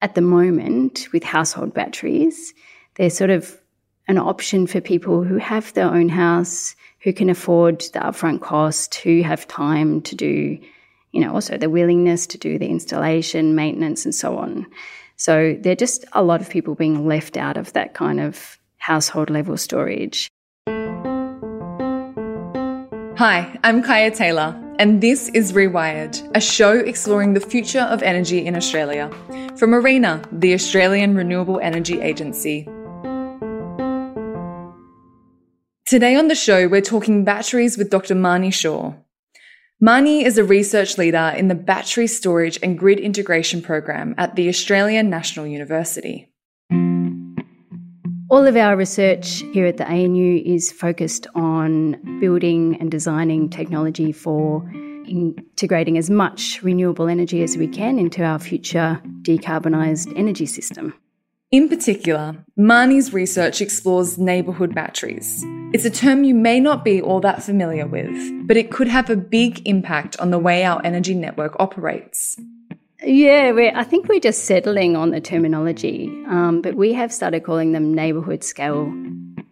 at the moment with household batteries, they're sort of an option for people who have their own house, who can afford the upfront cost, who have time to do, you know, also the willingness to do the installation, maintenance, and so on. So there are just a lot of people being left out of that kind of household level storage. Hi, I'm Kaya Taylor, and this is Rewired, a show exploring the future of energy in Australia from ARENA, the Australian Renewable Energy Agency. Today on the show, we're talking batteries with Dr. Marnie Shaw. Marnie is a research leader in the Battery Storage and Grid Integration Program at the Australian National University. All of our research here at the ANU is focused on building and designing technology for integrating as much renewable energy as we can into our future decarbonised energy system. In particular, Marnie's research explores neighbourhood batteries. It's a term you may not be all that familiar with, but it could have a big impact on the way our energy network operates. Yeah, I think we're just settling on the terminology, um, but we have started calling them neighbourhood scale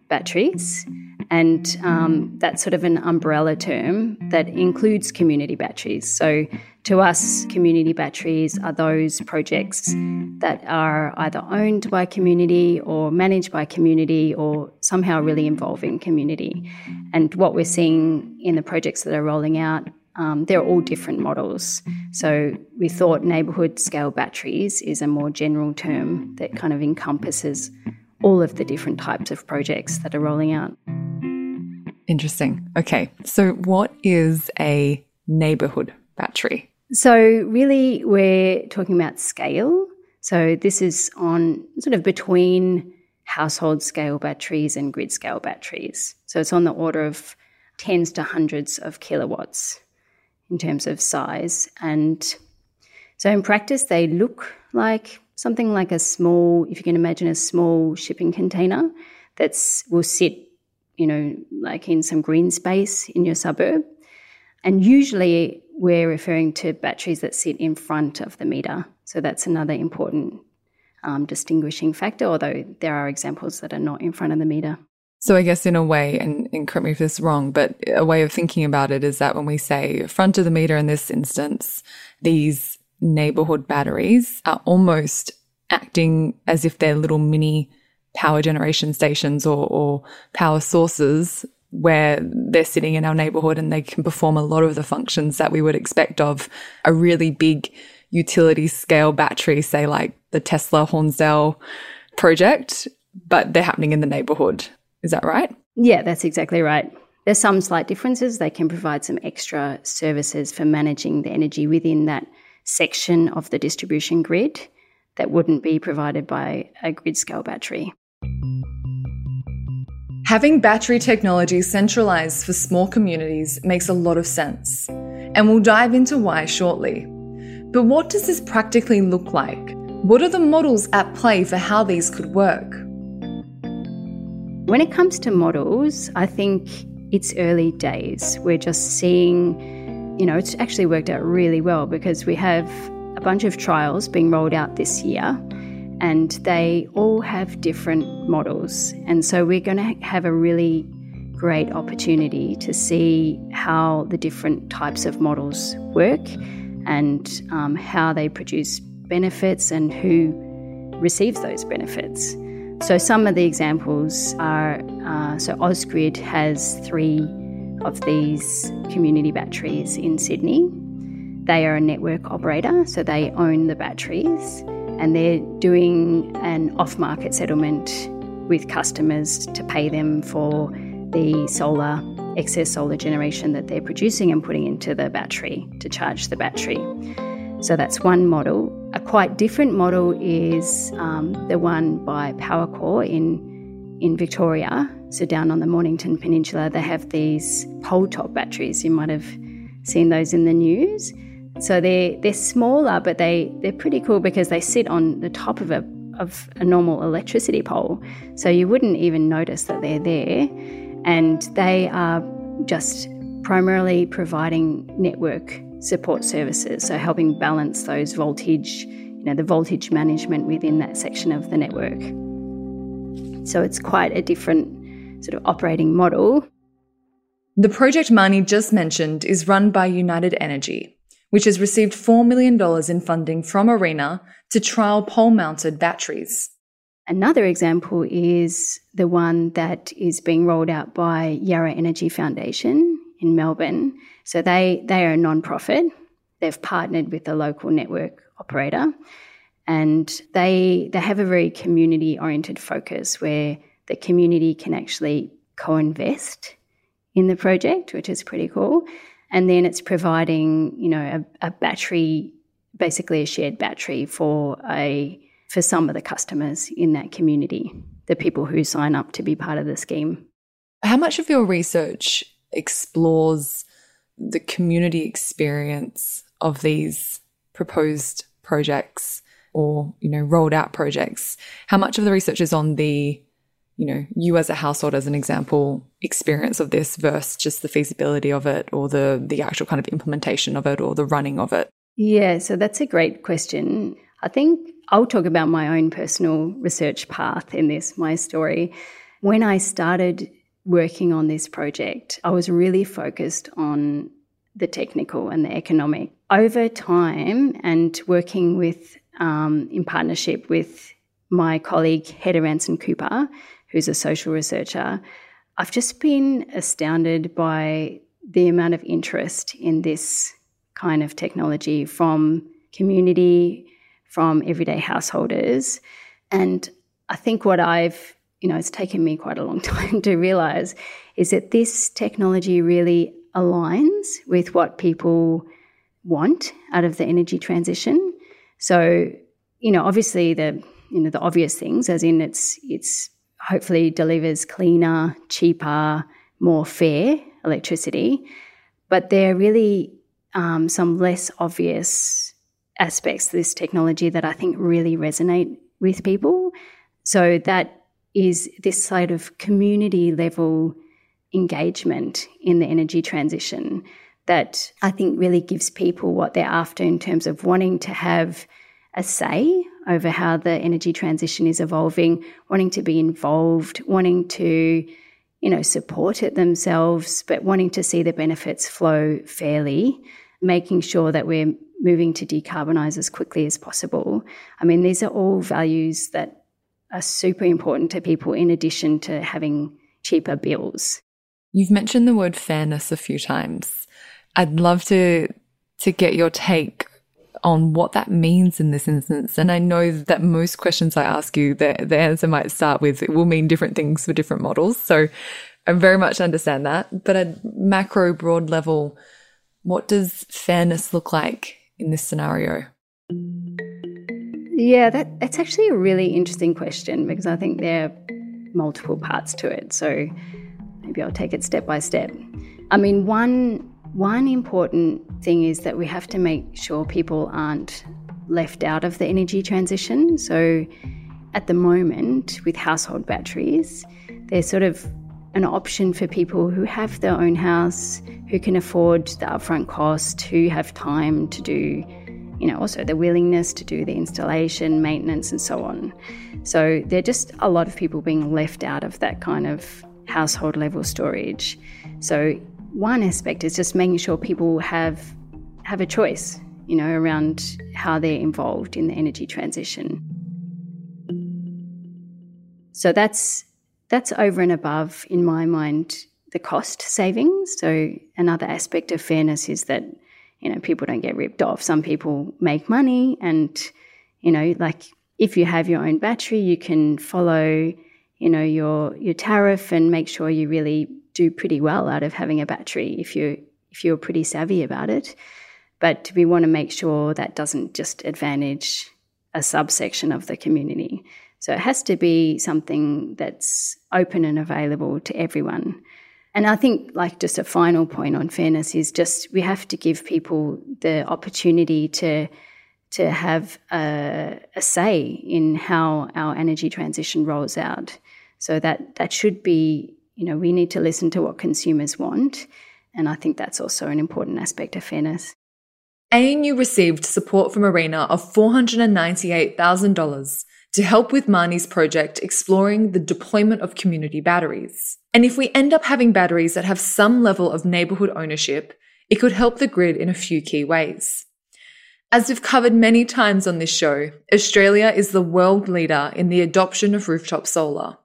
batteries. And um, that's sort of an umbrella term that includes community batteries. So, to us, community batteries are those projects that are either owned by community or managed by community or somehow really involving community. And what we're seeing in the projects that are rolling out um, they're all different models. So we thought neighbourhood scale batteries is a more general term that kind of encompasses all of the different types of projects that are rolling out. Interesting. Okay. So, what is a neighbourhood battery? So, really, we're talking about scale. So, this is on sort of between household scale batteries and grid scale batteries. So, it's on the order of tens to hundreds of kilowatts in terms of size. And so in practice, they look like something like a small, if you can imagine a small shipping container that's will sit, you know, like in some green space in your suburb. And usually we're referring to batteries that sit in front of the meter. So that's another important um, distinguishing factor, although there are examples that are not in front of the meter. So I guess in a way, and, and correct me if this is wrong, but a way of thinking about it is that when we say front of the meter in this instance, these neighborhood batteries are almost acting as if they're little mini power generation stations or, or power sources where they're sitting in our neighborhood and they can perform a lot of the functions that we would expect of a really big utility scale battery, say like the Tesla Hornsdale project, but they're happening in the neighborhood. Is that right? Yeah, that's exactly right. There's some slight differences. They can provide some extra services for managing the energy within that section of the distribution grid that wouldn't be provided by a grid scale battery. Having battery technology centralised for small communities makes a lot of sense, and we'll dive into why shortly. But what does this practically look like? What are the models at play for how these could work? When it comes to models, I think it's early days. We're just seeing, you know, it's actually worked out really well because we have a bunch of trials being rolled out this year and they all have different models. And so we're going to have a really great opportunity to see how the different types of models work and um, how they produce benefits and who receives those benefits. So, some of the examples are uh, so Ausgrid has three of these community batteries in Sydney. They are a network operator, so they own the batteries and they're doing an off market settlement with customers to pay them for the solar, excess solar generation that they're producing and putting into the battery to charge the battery. So that's one model. A quite different model is um, the one by Powercor in in Victoria. So down on the Mornington Peninsula, they have these pole top batteries. You might have seen those in the news. So they're they're smaller, but they they're pretty cool because they sit on the top of a of a normal electricity pole. So you wouldn't even notice that they're there, and they are just primarily providing network support services, so helping balance those voltage, you know, the voltage management within that section of the network. So it's quite a different sort of operating model. The project Marnie just mentioned is run by United Energy, which has received $4 million in funding from ARENA to trial pole mounted batteries. Another example is the one that is being rolled out by Yarra Energy Foundation in Melbourne. So they, they are a non-profit. They've partnered with a local network operator and they they have a very community oriented focus where the community can actually co-invest in the project, which is pretty cool. And then it's providing, you know, a, a battery, basically a shared battery for a for some of the customers in that community, the people who sign up to be part of the scheme. How much of your research explores the community experience of these proposed projects or, you know, rolled out projects? How much of the research is on the, you know, you as a household, as an example, experience of this versus just the feasibility of it or the the actual kind of implementation of it or the running of it? Yeah, so that's a great question. I think I'll talk about my own personal research path in this, my story. When I started working on this project, I was really focused on the technical and the economic. Over time, and working with um, in partnership with my colleague Hedda Ransan Cooper, who's a social researcher, I've just been astounded by the amount of interest in this kind of technology from community, from everyday householders. And I think what I've, you know, it's taken me quite a long time to realize is that this technology really aligns with what people want out of the energy transition. So, you know, obviously the you know the obvious things, as in it's it's hopefully delivers cleaner, cheaper, more fair electricity, but there are really um, some less obvious aspects of this technology that I think really resonate with people. So that is this side of community level engagement in the energy transition that I think really gives people what they're after in terms of wanting to have a say over how the energy transition is evolving, wanting to be involved, wanting to, you know, support it themselves, but wanting to see the benefits flow fairly, making sure that we're moving to decarbonize as quickly as possible. I mean, these are all values that are super important to people in addition to having cheaper bills. You've mentioned the word fairness a few times. I'd love to to get your take on what that means in this instance. And I know that most questions I ask you, the, the answer might start with it will mean different things for different models. So I very much understand that. But at macro broad level, what does fairness look like in this scenario? Yeah, that, that's actually a really interesting question because I think there are multiple parts to it. So maybe I'll take it step by step. I mean, one one important thing is that we have to make sure people aren't left out of the energy transition. So at the moment with household batteries, they're sort of an option for people who have their own house, who can afford the upfront cost, who have time to do, you know, also the willingness to do the installation, maintenance, and so on. So there are just a lot of people being left out of that kind of household level storage. So one aspect is just making sure people have have a choice, you know, around how they're involved in the energy transition. So that's that's over and above, in my mind, the cost savings. So another aspect of fairness is that you know people don't get ripped off. Some people make money, and you know, like if you have your own battery, you can follow you know your your tariff and make sure you really do pretty well out of having a battery if you if you're pretty savvy about it. But we want to make sure that doesn't just advantage a subsection of the community. So it has to be something that's open and available to everyone. And I think, like, just a final point on fairness is just we have to give people the opportunity to to have a, a say in how our energy transition rolls out. So that that should be, you know, we need to listen to what consumers want, and I think that's also an important aspect of fairness. ANU received support from ARENA of $498,000 to help with Marnie's project exploring the deployment of community batteries. And if we end up having batteries that have some level of neighbourhood ownership, it could help the grid in a few key ways. As we've covered many times on this show, Australia is the world leader in the adoption of rooftop solar.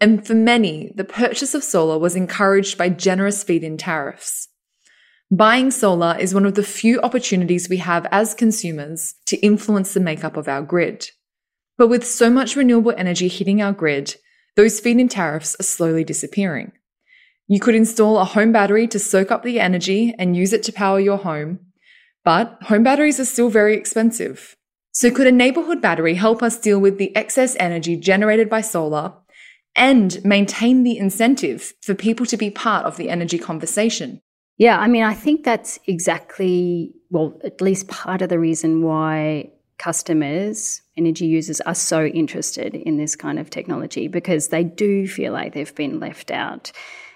And for many, the purchase of solar was encouraged by generous feed in tariffs. Buying solar is one of the few opportunities we have as consumers to influence the makeup of our grid. But with so much renewable energy hitting our grid, those feed in tariffs are slowly disappearing. You could install a home battery to soak up the energy and use it to power your home, but home batteries are still very expensive. So could a neighborhood battery help us deal with the excess energy generated by solar and maintain the incentive for people to be part of the energy conversation? Yeah, I mean, I think that's exactly, well, at least part of the reason why customers, energy users are so interested in this kind of technology because they do feel like they've been left out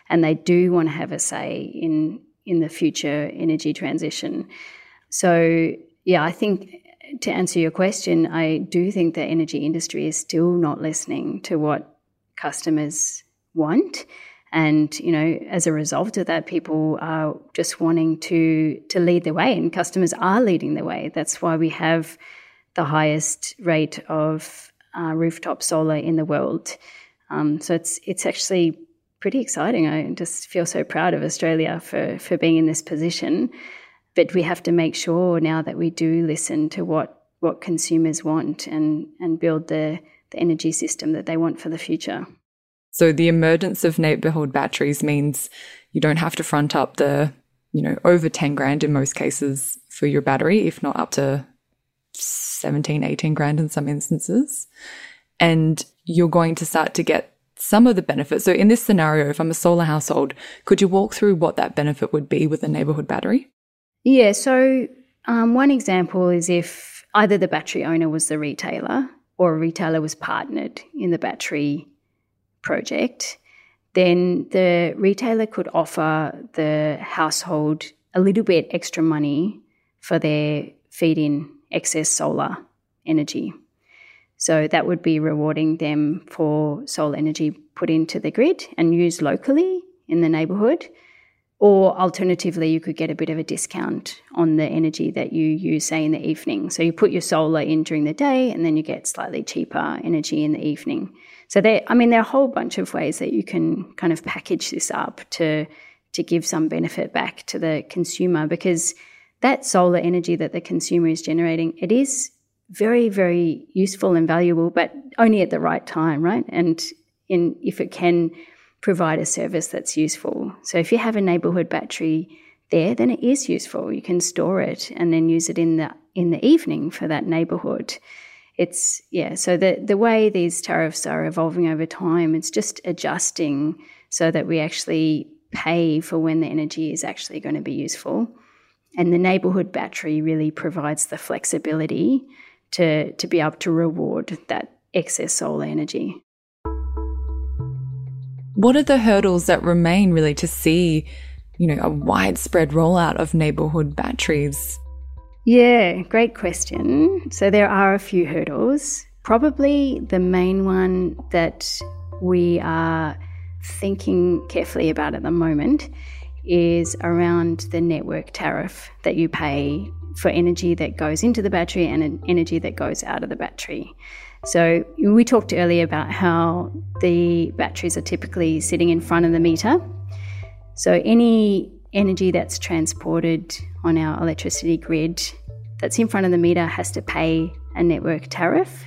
and they do want to have a say in in the future energy transition. So, yeah, I think to answer your question, I do think the energy industry is still not listening to what customers want. And you know, as a result of that, people are just wanting to to lead the way, and customers are leading the way. That's why we have the highest rate of uh, rooftop solar in the world. Um, so it's it's actually pretty exciting. I just feel so proud of Australia for for being in this position. But we have to make sure now that we do listen to what what consumers want and and build the the energy system that they want for the future. So the emergence of neighborhood batteries means you don't have to front up the, you know, over 10 grand in most cases for your battery, if not up to 17, 18 grand in some instances. And you're going to start to get some of the benefits. So in this scenario, if I'm a solar household, could you walk through what that benefit would be with a neighborhood battery? Yeah. So um, one example is if either the battery owner was the retailer or a retailer was partnered in the battery project, then the retailer could offer the household a little bit extra money for their feed in excess solar energy. So that would be rewarding them for solar energy put into the grid and used locally in the neighbourhood. Or alternatively, you could get a bit of a discount on the energy that you use, say, in the evening. So you put your solar in during the day and then you get slightly cheaper energy in the evening. So there, I mean, there are a whole bunch of ways that you can kind of package this up to to give some benefit back to the consumer because that solar energy that the consumer is generating, it is very, very useful and valuable, but only at the right time, right? And in if it can provide a service that's useful. So if you have a neighborhood battery there, then it is useful. You can store it and then use it in the in the evening for that neighborhood. It's yeah, so the the way these tariffs are evolving over time, it's just adjusting so that we actually pay for when the energy is actually going to be useful. And the neighborhood battery really provides the flexibility to, to be able to reward that excess solar energy. What are the hurdles that remain really to see, you know, a widespread rollout of neighborhood batteries? Yeah, great question. So there are a few hurdles. Probably the main one that we are thinking carefully about at the moment is around the network tariff that you pay for energy that goes into the battery and energy that goes out of the battery. So, we talked earlier about how the batteries are typically sitting in front of the meter. So, any energy that's transported on our electricity grid that's in front of the meter has to pay a network tariff.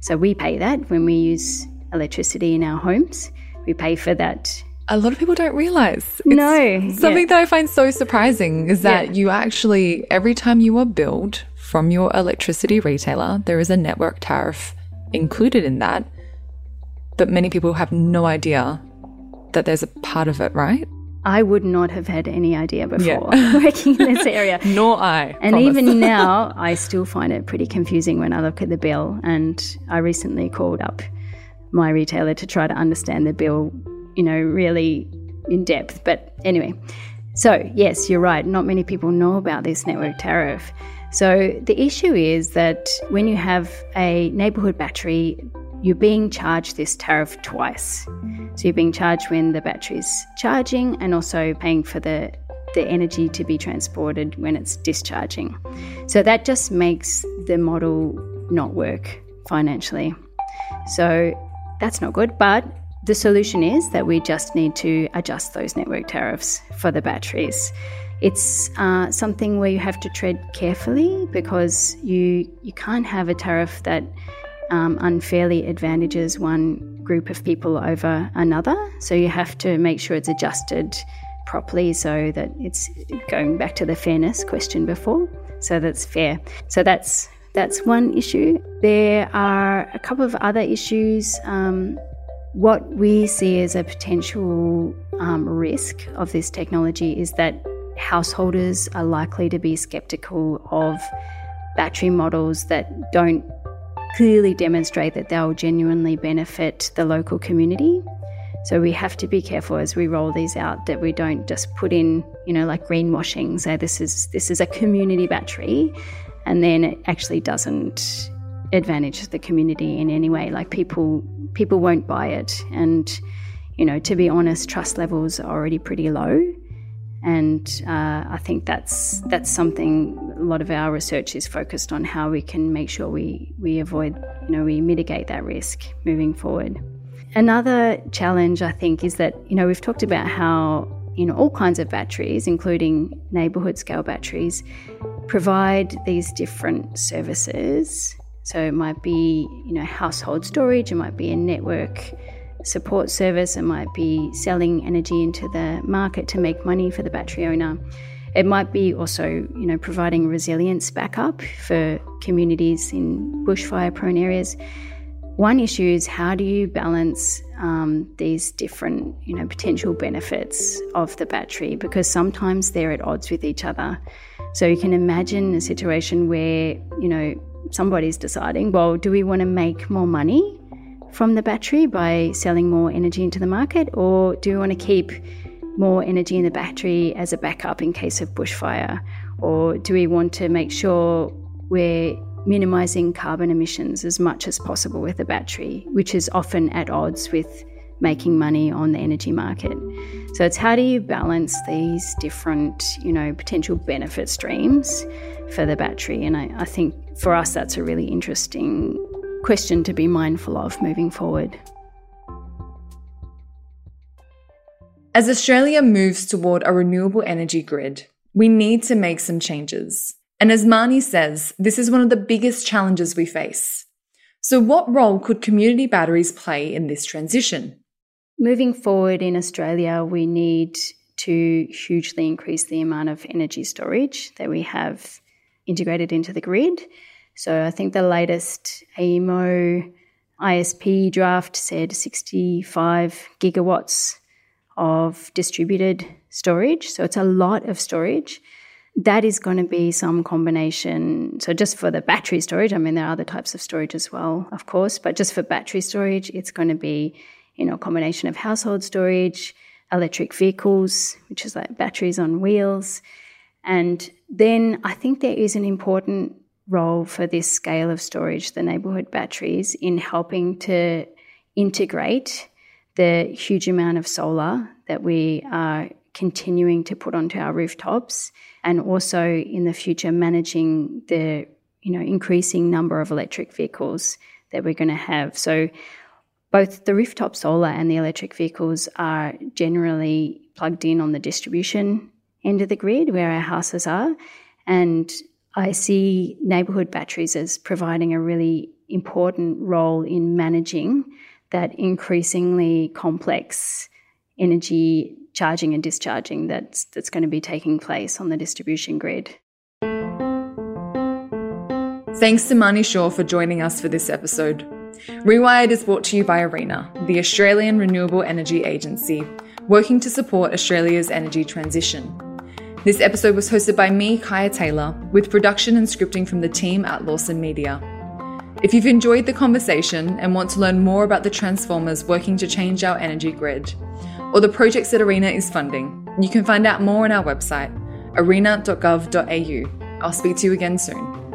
So, we pay that when we use electricity in our homes. We pay for that a lot of people don't realize. It's no. Something yeah. that I find so surprising is that yeah. you actually, every time you are billed from your electricity retailer, there is a network tariff included in that. But many people have no idea that there's a part of it, right? I would not have had any idea before yeah. working in this area. Nor I. And promise. even now, I still find it pretty confusing when I look at the bill. And I recently called up my retailer to try to understand the bill you know, really in depth. But anyway, So, yes, you're right. Not many people know about this network tariff. So, the issue is that when you have a neighborhood battery, you're being charged this tariff twice. So, you're being charged when the battery's charging and also paying for the, the energy to be transported when it's discharging. So, that just makes the model not work financially. So, that's not good. But the solution is that we just need to adjust those network tariffs for the batteries. It's uh, something where you have to tread carefully because you you can't have a tariff that um, unfairly advantages one group of people over another. So you have to make sure it's adjusted properly so that it's going back to the fairness question before, so that's fair. So that's that's one issue. There are a couple of other issues. Um, what we see as a potential um, risk of this technology is that householders are likely to be skeptical of battery models that don't clearly demonstrate that they'll genuinely benefit the local community. So we have to be careful as we roll these out that we don't just put in, you know, like greenwashing, say this is this is a community battery, and then it actually doesn't advantage the community in any way. Like people people won't buy it, and you know, to be honest, trust levels are already pretty low. And uh, I think that's that's something a lot of our research is focused on how we can make sure we we avoid you know we mitigate that risk moving forward. Another challenge I think is that you know we've talked about how you know all kinds of batteries, including neighbourhood scale batteries, provide these different services. So it might be you know household storage, it might be a network support service. It might be selling energy into the market to make money for the battery owner. It might be also, you know, providing resilience backup for communities in bushfire prone areas. One issue is how do you balance um, these different, you know, potential benefits of the battery because sometimes they're at odds with each other. So you can imagine a situation where, you know, somebody's deciding, well, do we want to make more money from the battery by selling more energy into the market, or do we want to keep more energy in the battery as a backup in case of bushfire? Or do we want to make sure we're minimizing carbon emissions as much as possible with the battery, which is often at odds with making money on the energy market. So it's how do you balance these different, you know, potential benefit streams for the battery? And I, I think for us that's a really interesting question to be mindful of moving forward. As Australia moves toward a renewable energy grid, we need to make some changes. And as Marnie says, this is one of the biggest challenges we face. So, what role could community batteries play in this transition? Moving forward in Australia, we need to hugely increase the amount of energy storage that we have integrated into the grid. So I think the latest AEMO ISP draft said 65 gigawatts of distributed storage. So it's a lot of storage. That is going to be some combination. So, just for the battery storage, I mean, there are other types of storage as well, of course, but just for battery storage, it's going to be, you know, a combination of household storage, electric vehicles, which is like batteries on wheels. And then I think there is an important role for this scale of storage, the neighbourhood batteries, in helping to integrate the huge amount of solar that we are continuing to put onto our rooftops and also in the future managing the you know increasing number of electric vehicles that we're going to have so both the rooftop solar and the electric vehicles are generally plugged in on the distribution end of the grid where our houses are and I see neighbourhood batteries as providing a really important role in managing that increasingly complex energy charging and discharging that's that's going to be taking place on the distribution grid. Thanks to Marnie Shaw for joining us for this episode. Rewired is brought to you by ARENA, the Australian Renewable Energy Agency, working to support Australia's energy transition. This episode was hosted by me, Kaya Taylor, with production and scripting from the team at Lawson Media. If you've enjoyed the conversation and want to learn more about the transformers working to change our energy grid, or the projects that ARENA is funding. You can find out more on our website, arena.gov.au. I'll speak to you again soon.